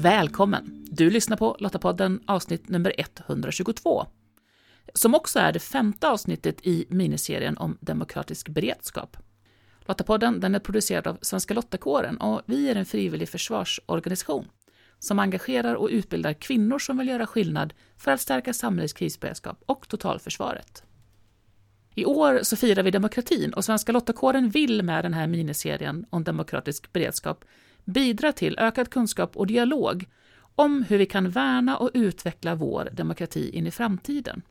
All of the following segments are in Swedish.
Välkommen! Du lyssnar på Lottapodden avsnitt nummer 122, som också är det femte avsnittet i miniserien om demokratisk beredskap. Lottapodden den är producerad av Svenska Lottakåren och vi är en frivillig försvarsorganisation som engagerar och utbildar kvinnor som vill göra skillnad för att stärka samhällets krisberedskap och totalförsvaret. I år så firar vi demokratin och Svenska Lottakåren vill med den här miniserien om demokratisk beredskap bidra till ökad kunskap och dialog om hur vi kan värna och utveckla vår demokrati in i framtiden.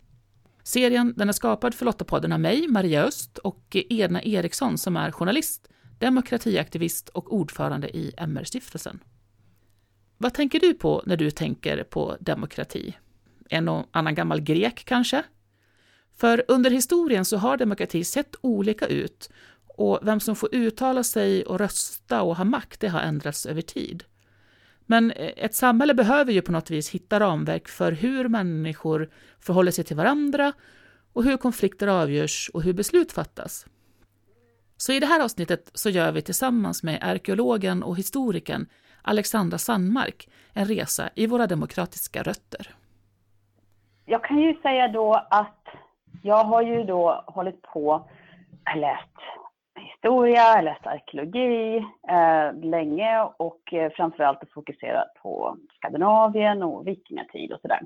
Serien den är skapad för Lottapodden av mig, Maria Öst, och Edna Eriksson som är journalist, demokratiaktivist och ordförande i MR-stiftelsen. Vad tänker du på när du tänker på demokrati? En och annan gammal grek kanske? För under historien så har demokrati sett olika ut och vem som får uttala sig och rösta och ha makt, det har ändrats över tid. Men eh, ett samhälle behöver ju på något vis hitta ramverk för hur människor förhåller sig till varandra och hur konflikter avgörs och hur beslut fattas. Så i det här avsnittet så gör vi tillsammans med arkeologen och historikern Alexandra Sandmark en resa i våra demokratiska rötter. Jag kan ju säga då att jag har ju då hållit på, läst historia, läst arkeologi eh, länge och eh, framförallt fokuserat på Skandinavien och vikingatid och sådär.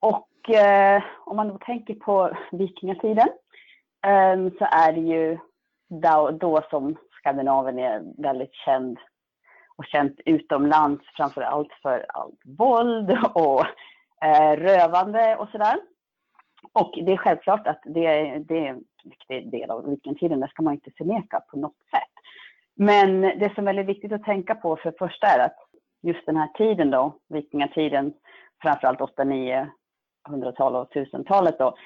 Och eh, om man då tänker på vikingatiden eh, så är det ju då, då som Skandinavien är väldigt känd och känt utomlands framförallt för allt våld och eh, rövande och sådär. Och det är självklart att det, det viktig del av vikingtiden, det ska man inte förneka på något sätt. Men det som är väldigt viktigt att tänka på för det första är att just den här tiden då, vikingatiden, framförallt 8, 9, 100-talet och 1000-talet då,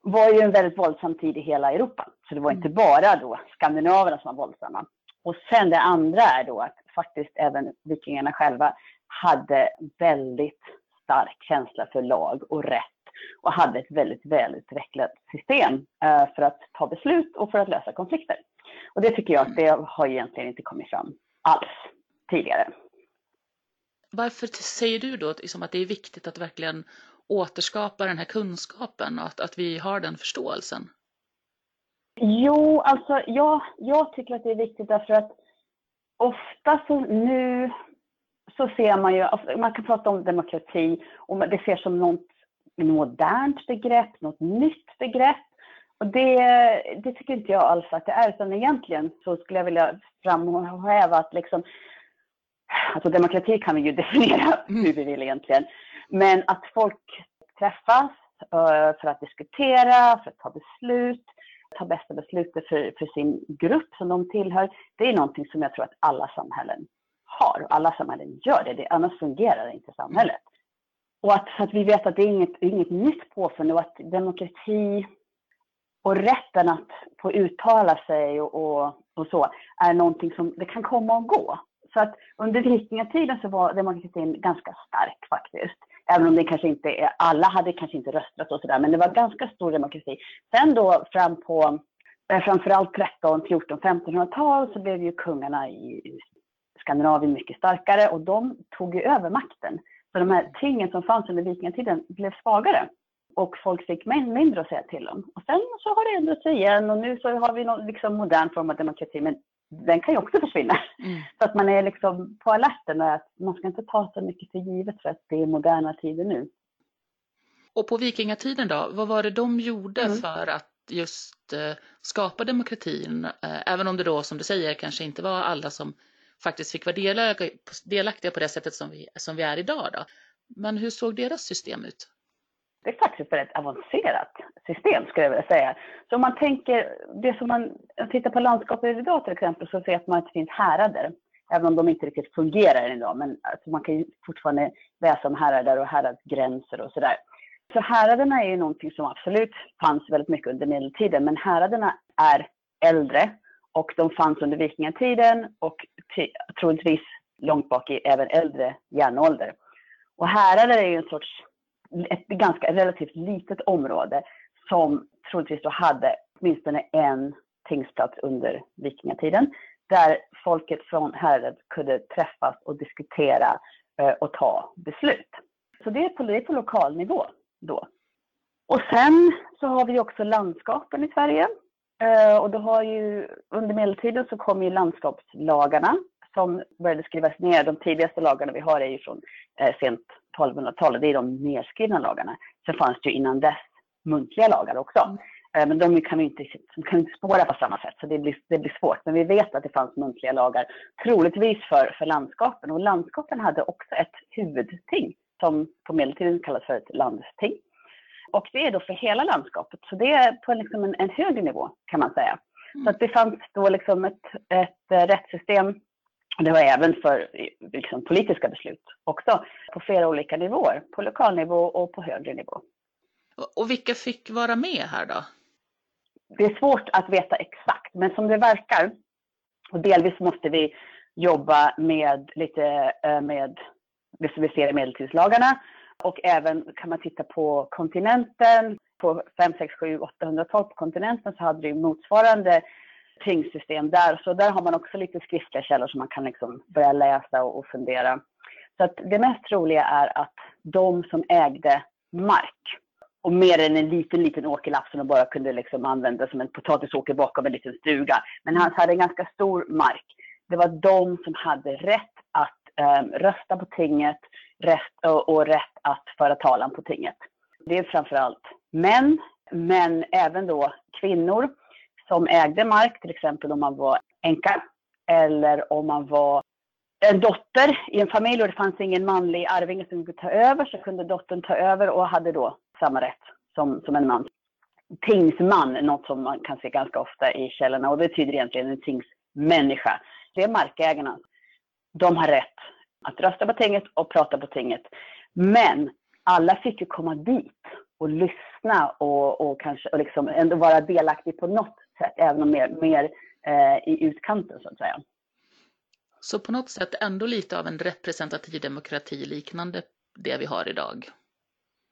var ju en väldigt våldsam tid i hela Europa. Så det var inte bara då skandinaverna som var våldsamma. Och sen det andra är då att faktiskt även vikingarna själva hade väldigt stark känsla för lag och rätt och hade ett väldigt välutvecklat system eh, för att ta beslut och för att lösa konflikter. Och det tycker jag att det har egentligen inte kommit fram alls tidigare. Varför säger du då liksom att det är viktigt att verkligen återskapa den här kunskapen och att, att vi har den förståelsen? Jo, alltså jag, jag tycker att det är viktigt därför att ofta så nu så ser man ju, alltså, man kan prata om demokrati och det ses som något modernt begrepp, något nytt begrepp. Och det, det tycker inte jag alls att det är, utan egentligen så skulle jag vilja framhäva att liksom, alltså demokrati kan vi ju definiera hur vi vill egentligen, men att folk träffas eh, för att diskutera, för att ta beslut, ta bästa beslutet för, för sin grupp som de tillhör, det är någonting som jag tror att alla samhällen har. Alla samhällen gör det, det annars fungerar inte samhället. Och att, att vi vet att det är inget, inget nytt påfund och att demokrati och rätten att få uttala sig och, och, och, så är någonting som det kan komma och gå. Så att under vikingatiden så var demokratin ganska stark faktiskt. Även om det kanske inte är, alla hade kanske inte röstat och sådär, men det var ganska stor demokrati. Sen då fram på eh, framförallt 13, 14, 1500-tal så blev ju kungarna i Skandinavien mycket starkare och de tog ju över makten. Så de här tingen som fanns under vikingatiden blev svagare och folk fick mindre att säga till om. Och sen så har det ändrat sig igen och nu så har vi någon liksom modern form av demokrati, men den kan ju också försvinna. Mm. Så att man är liksom på alerten och att man ska inte ta så mycket för givet för att det är moderna tider nu. Och på vikingatiden då, vad var det de gjorde mm. för att just uh, skapa demokratin? Uh, även om det då, som du säger, kanske inte var alla som faktiskt fick vara delaktiga på det sättet som vi, som vi är idag. Då. Men hur såg deras system ut? Det är faktiskt ett rätt avancerat system skulle jag vilja säga. Så om man tänker, det som man tittar på landskapet idag till exempel så ser man att det finns härader. Även om de inte riktigt fungerar idag, men alltså man kan ju fortfarande läsa om härader och häradsgränser och sådär. Så häraderna är ju någonting som absolut fanns väldigt mycket under medeltiden, men häraderna är äldre och de fanns under vikingatiden och troligtvis långt bak i även äldre järnålder. Och härader är ju en sorts, ett ganska relativt litet område som troligtvis då hade åtminstone en tingsplats under vikingatiden där folket från häradet kunde träffas och diskutera eh, ta beslut. Så det är på, det är på lokal nivå då. Och sen så har vi också landskapen i Sverige. Eh, och då har ju under medeltiden så kom ju landskapslagarna som började skrivas ner. De tidigaste lagarna vi har är ju från eh, sent 1200-tal. Det är de nedskrivna lagarna. Sen fanns det ju innan dess muntliga lagar också. Mm. Eh, men de kan vi inte, kan inte spåra på samma sätt, så det blir, det blir svårt. Men vi vet att det fanns muntliga lagar, troligtvis för, för landskapen. Och landskapen hade också ett huvudting, som på medeltiden kallas för ett landsting. Och det är då för hela landskapet, så det är på liksom en, en högre nivå kan man säga. Mm. Så att det fanns då liksom ett, ett rättssystem det var även för liksom, politiska beslut också, på flera olika nivåer. På lokal nivå och på högre nivå. Och vilka fick vara med här då? Det är svårt att veta exakt, men som det verkar, och delvis måste vi jobba med lite eh, med det som vi ser i medeltidslagarna. Och även kan man titta på kontinenten. På 5, 6, 7, 800-talet på kontinenten så hade vi motsvarande tingsystem där. Så där har man också lite skriftliga källor som man kan liksom börja läsa och, och fundera. Så att det mest troliga är att de som ägde mark och mer än en liten, liten åkerlapp som de bara kunde liksom använda som en potatisåker bakom en liten stuga. Men han hade en ganska stor mark. Det var de som hade rätt Ehm, rösta på tinget rätt, och, och, rätt att föra talan på tinget. Det är framförallt män, men även då kvinnor som ägde mark, till exempel om man var änka eller om man var en dotter i en familj och det fanns ingen manlig arvinge som kunde ta över så kunde dottern ta över och hade då samma rätt som, som en man. Tingsman, något som man kan se ganska ofta i källorna och det betyder egentligen en tingsmänniska. Det är markägarna. De har rätt att rösta på tinget och prata på tinget. Men alla fick ju komma dit och lyssna och, och kanske och liksom ändå vara delaktig på något sätt, även om mer, mer eh, i utkanten så att säga. Så på något sätt ändå lite av en representativ demokrati liknande det vi har idag?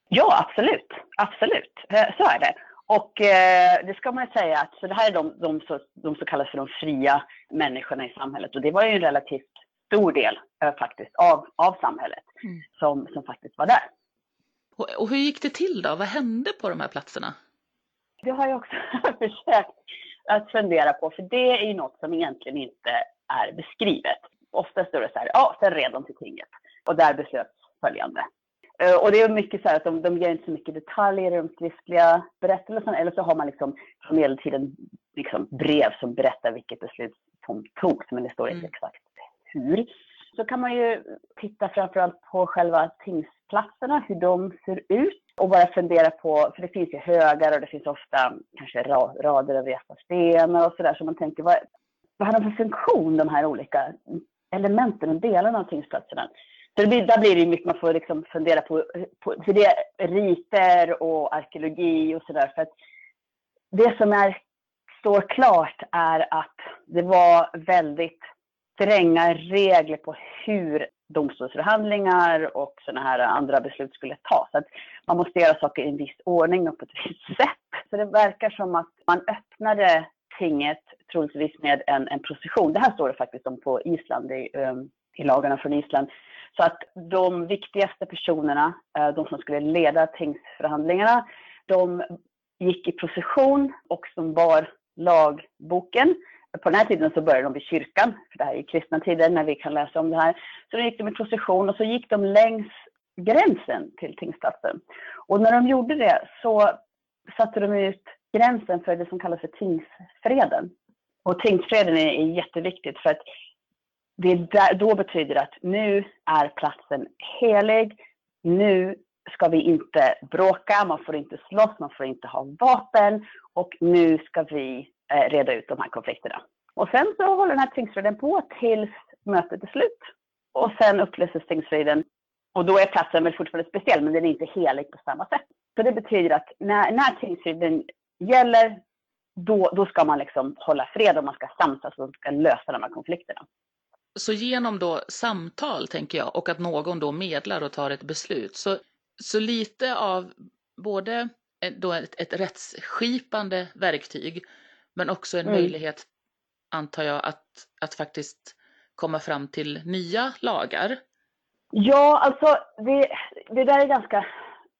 Ja, absolut. Absolut. Eh, så är det. Och eh, det ska man säga att så det här är de, de, så, de så kallas för de fria människorna i samhället. Och det var ju en relativt stor del eh, faktiskt av, av samhället mm. som, som faktiskt var där. Och, och, hur gick det till då? Vad hände på de här platserna? Det har jag också försökt att fundera på, för det är ju något som egentligen inte är beskrivet. Oftast står det så här, ja, sen red de till tinget och där beslöts följande. Eh, och det är mycket så här att de, de ger inte så mycket detaljer i de skriftliga berättelserna, eller så har man liksom från medeltiden liksom brev som berättar vilket beslut som togs, men det står inte mm. exakt hur. Så kan man ju titta framförallt på själva tingsplatserna, hur de ser ut och bara fundera på, för det finns ju högar och det finns ofta kanske rader av resta stenar och sådär, så man tänker vad, vad har de för funktion de här olika elementen och delarna av tingsplatserna? Så det blir, där blir det mycket man får liksom fundera på, på, för det är riter och arkeologi och sådär. För att det som är, står klart är att det var väldigt stränga regler på hur domstolsförhandlingar och sådana här andra beslut skulle tas. Så att man måste göra saker i en viss ordning och på ett visst sätt. Så det verkar som att man öppnade tinget troligtvis med en, en procession. Det här står det faktiskt om på Island, i, um, i lagarna från Island. Så att de viktigaste personerna, eh, de som skulle leda tingsförhandlingarna, de gick i procession och som bar lagboken på den här tiden så började de vid kyrkan, för det här är kristna tider när vi kan läsa om det här. Så då gick de i procession och så gick de längs gränsen till tingsplatsen. Och när de gjorde det så satte de ut gränsen för det som kallas för tingsfreden. Och tingsfreden är, är jätteviktigt för att det där, då betyder att nu är platsen helig. Nu ska vi inte bråka, man får inte slåss, man får inte ha vapen och nu ska vi Eh, reda ut de här konflikterna. Och sen så håller den här tingsfriden på tills mötet är slut. Och sen upplöses tingsfriden. Och då är platsen väl fortfarande speciell, men den är inte helig på samma sätt. Så det betyder att när, när tingsfriden gäller, då, då ska man liksom hålla fred och man ska samsas och ska lösa de här konflikterna. Så genom då samtal, tänker jag, och att någon då medlar och tar ett beslut, så, så lite av både eh, då ett, ett rättsskipande verktyg, men också en mm. möjlighet, antar jag, att, att faktiskt komma fram till nya lagar. Ja, alltså det, det där är ganska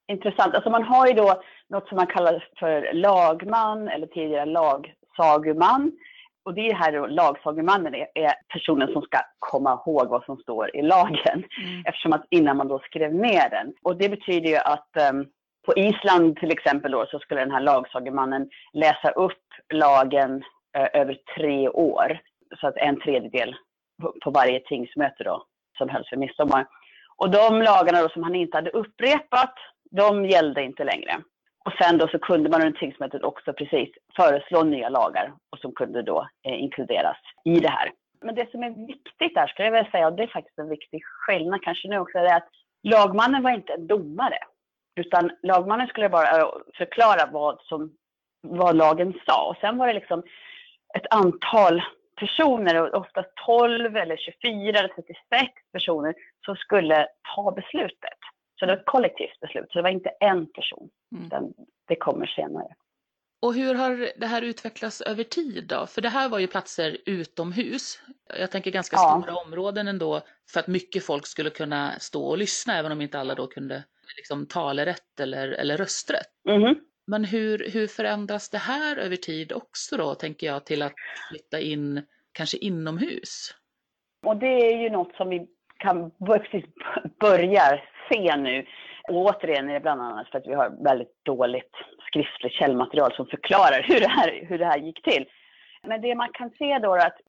intressant. Alltså man har ju då något som man kallar för lagman eller tidigare lagsaguman. Och det är här då lagsagumannen är, är personen som ska komma ihåg vad som står i lagen. Mm. Eftersom att innan man då skrev ner den. Och det betyder ju att um, på Island till exempel då så skulle den här lagsagemannen läsa upp lagen eh, över tre år. Så att en tredjedel på, på varje tingsmöte då som hölls för midsommar. Och de lagarna då som han inte hade upprepat, de gällde inte längre. Och sen då så kunde man under tingsmötet också precis föreslå nya lagar och som kunde då eh, inkluderas i det här. Men det som är viktigt där skulle jag vilja säga, och det är faktiskt en viktig skillnad kanske nu också, är att lagmannen var inte en domare. Utan lagmannen skulle bara eh, förklara vad, som, vad lagen sa. Och sen var det liksom ett antal personer, oftast 12 eller 24 eller 36 personer, som skulle ta beslutet. Så det var ett kollektivt beslut, så det var inte en person. Mm. det kommer senare. Och hur har det här utvecklats över tid då? För det här var ju platser utomhus. Jag tänker ganska ja. stora områden ändå för att mycket folk skulle kunna stå och lyssna även om inte alla då kunde liksom talerätt eller, eller rösträtt. Mm. Men hur, hur förändras det här över tid också då, tänker jag, till att flytta in kanske inomhus? Och det är ju något som vi kan börjar se nu. Och återigen är det bland annat för att vi har väldigt dåligt skriftligt källmaterial som förklarar hur det här, hur det här gick till. Men det man kan se då är att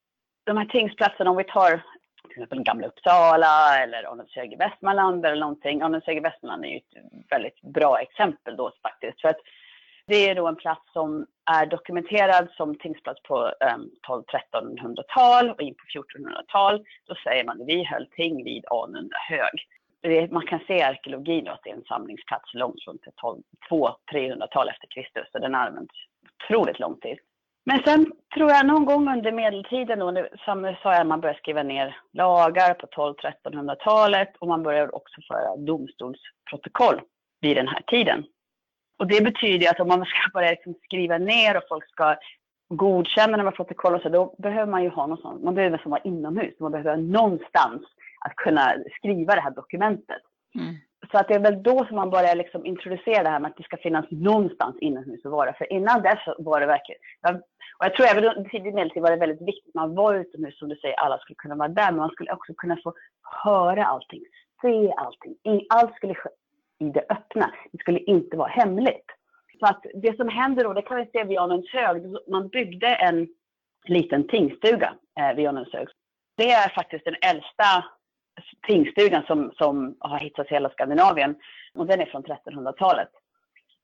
de här tingsplatserna, om vi tar till exempel Gamla Uppsala eller Arnöshög i Västmanland eller någonting. Arnöshög i Västmanland är ju ett väldigt bra exempel då faktiskt. För att det är då en plats som är dokumenterad som tingsplats på ehm, um, 12-1300-tal och in på 1400-tal. Då säger man att vi höll ting vid Anunda hög man kan se arkeologin att det är en samlingsplats långt från 200-300-tal efter Kristus. Så den har använts otroligt lång tid. Men sen tror jag någon gång under medeltiden, då, som sa jag, man började skriva ner lagar på 1200-1300-talet och man började också föra domstolsprotokoll vid den här tiden. Och det betyder att om man ska börja liksom skriva ner och folk ska godkänna de här och så då behöver man ju ha något sånt. Man behöver som vara inomhus, man behöver någonstans att kunna skriva det här dokumentet. Mm. Så att det är väl då som man börjar liksom introducera det här med att det ska finnas någonstans inomhus att vara. För innan dess var det verkligen, och jag tror även under tidig medeltid var det väldigt viktigt att man var utomhus, som du säger, alla skulle kunna vara där, men man skulle också kunna få höra allting, se allting. Allt skulle ske i det öppna. Det skulle inte vara hemligt. Så att det som händer då, det kan vi se vid Anundshög, man byggde en liten tingstuga eh, vid Anundshög. Det är faktiskt den äldsta tingstugan som, som har hittats i hela Skandinavien. Och den är från 1300-talet.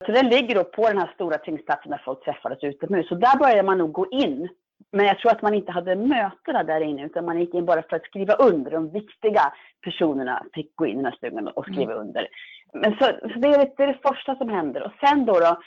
Så den ligger då på den här stora tingsplatsen där folk träffades utomhus. Så där började man nog gå in. Men jag tror att man inte hade mötena där inne utan man gick in bara för att skriva under. De viktiga personerna fick gå in i den här stugan och skriva mm. under. Men så, så det, är det, det, är det första som händer. Och sen då, då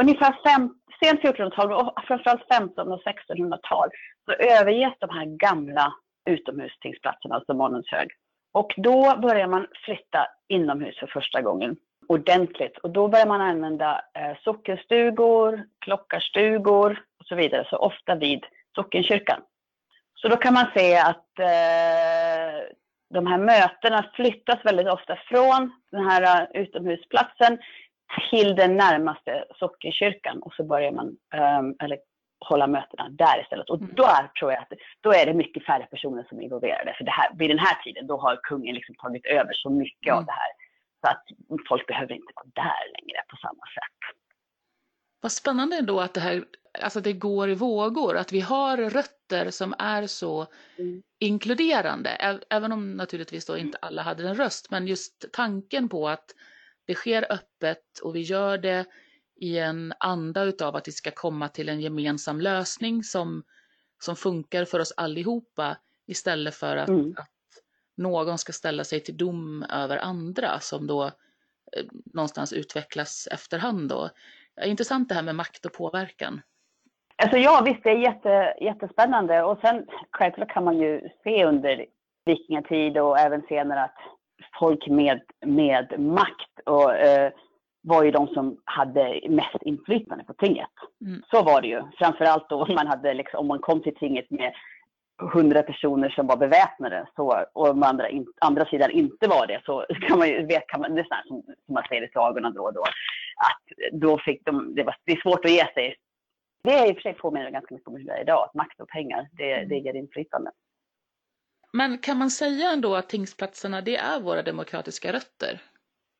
ungefär fem, sent 1400-tal och framförallt 1500 och 1600-tal så överges de här gamla utomhustingsplatsen, alltså Månenshög. Och då börjar man flytta inomhus för första gången ordentligt. Och då börjar man använda eh, sockenstugor, klockarstugor och så vidare, så ofta vid sockenkyrkan. Så då kan man se att eh, de här mötena flyttas väldigt ofta från den här uh, utomhusplatsen till den närmaste sockenkyrkan och så börjar man, um, eller hålla mötena där istället. Och mm. då tror jag att då är det mycket färre personer som är involverade. För det här, vid den här tiden då har kungen liksom tagit över så mycket mm. av det här. Så att folk behöver inte vara där längre på samma sätt. Vad spännande ändå att det här alltså det går i vågor, att vi har rötter som är så mm. inkluderande, även om naturligtvis då inte alla hade en röst, men just tanken på att det sker öppet och vi gör det i en anda utav att vi ska komma till en gemensam lösning som, som funkar för oss allihopa istället för att, mm. att någon ska ställa sig till dom över andra som då eh, någonstans utvecklas efterhand. Då. Intressant det här med makt och påverkan. Alltså ja, visst, det är jätte, jättespännande. Och sen självklart kan man ju se under vikingatid och även senare att folk med, med makt och eh, var ju de som hade mest inflytande på tinget. Mm. Så var det ju. Framförallt då man, hade liksom, om man kom till tinget med hundra personer som var beväpnade så, och de andra, in, andra sidan inte var det så kan man ju, vet, kan man, det är som, som man säger i sagorna då och då, att då fick de, det, var, det är svårt att ge sig. Det är i och för sig påminner ganska mycket om hur det är idag, att makt och pengar, det, det ger inflytande. Men kan man säga ändå att tingsplatserna, det är våra demokratiska rötter?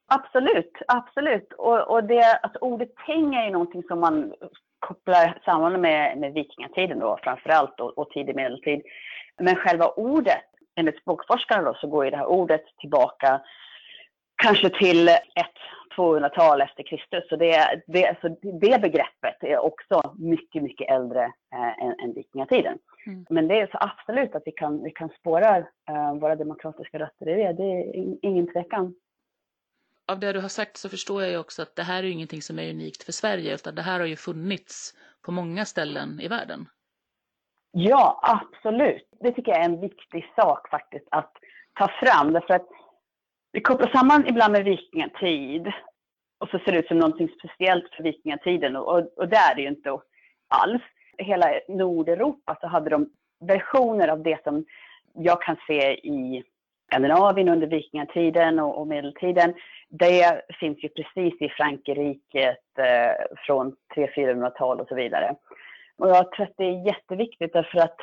Absolut, absolut. Och, och det, alltså ordet ting är ju någonting som man kopplar samman med, med vikingatiden då framförallt och, och tidig medeltid. Men själva ordet, enligt språkforskare då, så går ju det här ordet tillbaka kanske till ett 200-tal efter Kristus. Så det, det, så det begreppet är också mycket, mycket äldre eh, än, än vikingatiden. Mm. Men det är så absolut att vi kan, vi kan spåra eh, våra demokratiska rötter i det. Det är ingen tvekan av det du har sagt så förstår jag ju också att det här är ingenting som är unikt för Sverige utan det här har ju funnits på många ställen i världen. Ja, absolut. Det tycker jag är en viktig sak faktiskt att ta fram därför att vi kopplar samman ibland med vikingatid och så ser det ut som någonting speciellt för vikingatiden och, och, och det är det ju inte alls. I hela Nordeuropa så hade de versioner av det som jag kan se i Skandinavien under vikingatiden och, och medeltiden. Det finns ju precis i Frankrike eh, från 300-400-tal och så vidare. Och jag tror att det är jätteviktigt därför att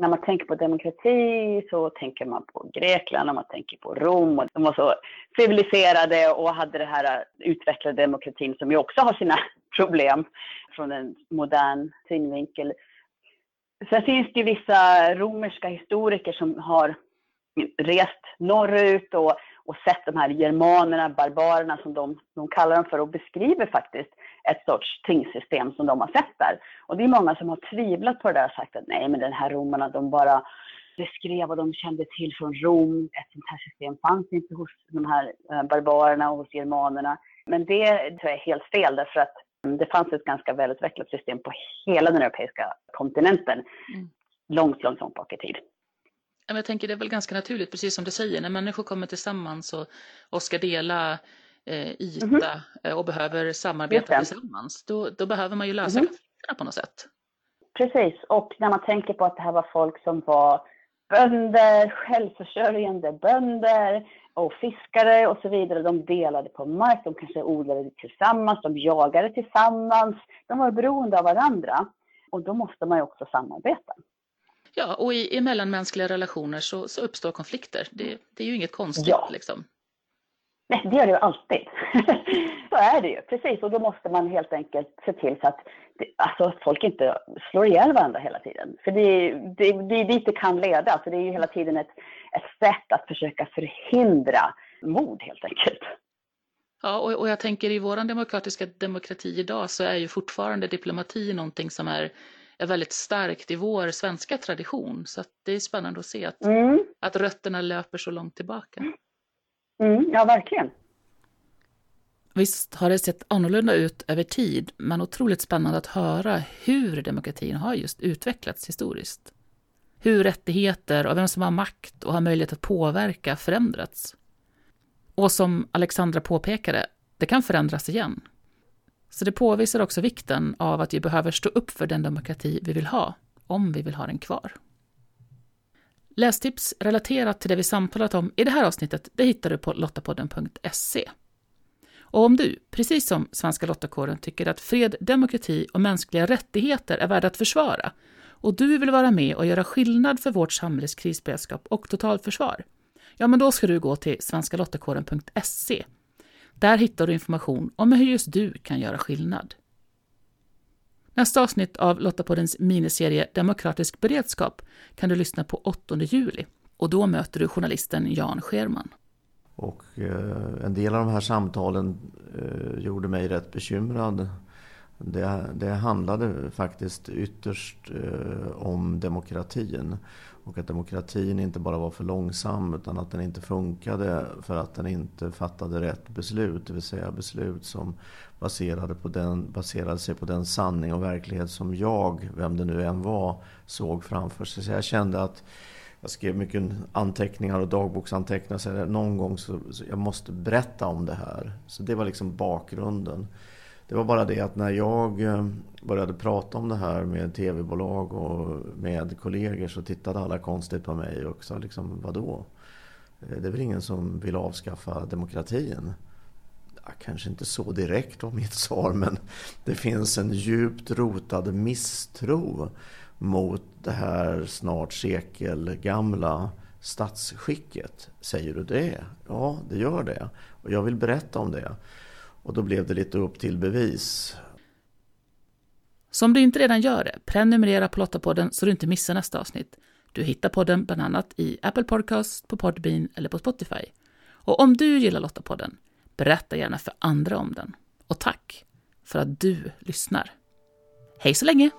när man tänker på demokrati så tänker man på Grekland och man tänker på Rom. Och de var så civiliserade och hade det här eh, utvecklade demokratin som ju också har sina problem från en modern synvinkel. Sen finns det ju vissa romerska historiker som har rest norrut och, och sett de här germanerna, barbarerna som de, de kallar dem för och beskriver faktiskt ett sorts tingsystem som de har sett där. Och det är många som har tvivlat på det där och sagt att nej men den här romarna de bara beskrev vad de kände till från Rom. Ett sånt här system fanns inte hos de här eh, barbarerna och hos germanerna. Men det tror jag är helt fel därför att det fanns ett ganska välutvecklat system på hela den europeiska kontinenten. Mm. Långt, långt, långt bak i tid jag tänker det är väl ganska naturligt, precis som du säger, när människor kommer tillsammans och, och ska dela eh, yta mm -hmm. och behöver samarbeta tillsammans, då, då behöver man ju lösa mm -hmm. konflikterna på något sätt. Precis, och när man tänker på att det här var folk som var bönder, självförsörjande bönder och fiskare och så vidare. De delade på mark, de kanske odlade tillsammans, de jagade tillsammans. De var beroende av varandra och då måste man ju också samarbeta. Ja, och i, i mellanmänskliga relationer så, så uppstår konflikter. Det, det, är ju inget konstigt. Ja. Liksom. Nej, det gör det ju alltid. så är det ju, precis. Och då måste man helt enkelt se till så att, det, alltså, att folk inte slår ihjäl varandra hela tiden. För det, det, det är dit det kan leda. Alltså, det är ju hela tiden ett, ett sätt att försöka förhindra mord helt enkelt. Ja, och, och jag tänker i vår demokratiska demokrati idag så är ju fortfarande diplomati någonting som är är väldigt starkt i vår svenska tradition. Så det är spännande att se att, mm. att rötterna löper så långt tillbaka. Mm, ja, verkligen. Visst har det sett annorlunda ut över tid, men otroligt spännande att höra hur demokratin har just utvecklats historiskt. Hur rättigheter och vem som har makt och har möjlighet att påverka förändrats. Och som Alexandra påpekade, det kan förändras igen. Så det påvisar också vikten av att vi behöver stå upp för den demokrati vi vill ha, om vi vill ha den kvar. Lästips relaterat till det vi samtalat om i det här avsnittet, det hittar du på lottapodden.se. Och om du, precis som Svenska Lottakåren, tycker att fred, demokrati och mänskliga rättigheter är värda att försvara och du vill vara med och göra skillnad för vårt samhälles krisberedskap och totalförsvar, ja men då ska du gå till svenskalottakåren.se där hittar du information om hur just du kan göra skillnad. Nästa avsnitt av Lottapoddens miniserie Demokratisk beredskap kan du lyssna på 8 juli och då möter du journalisten Jan Scherman. Och eh, en del av de här samtalen eh, gjorde mig rätt bekymrad. Det, det handlade faktiskt ytterst eh, om demokratin. Och att demokratin inte bara var för långsam utan att den inte funkade för att den inte fattade rätt beslut. Det vill säga beslut som baserade, på den, baserade sig på den sanning och verklighet som jag, vem det nu än var, såg framför sig. Så jag kände att jag skrev mycket anteckningar och dagboksanteckningar. Så någon gång så, så jag måste berätta om det här. Så det var liksom bakgrunden. Det var bara det att när jag eh, började prata om det här med tv-bolag och med kollegor så tittade alla konstigt på mig och sa liksom vadå? Eh, det är väl ingen som vill avskaffa demokratin? Ja, kanske inte så direkt var mitt svar men det finns en djupt rotad misstro mot det här snart sekelgamla statsskicket. Säger du det? Ja, det gör det. Och jag vill berätta om det. Och då blev det lite upp till bevis. Så om du inte redan gör det, prenumerera på Lottapodden så du inte missar nästa avsnitt. Du hittar podden bland annat i Apple Podcast, på Podbean eller på Spotify. Och om du gillar Lottapodden, berätta gärna för andra om den. Och tack för att du lyssnar. Hej så länge!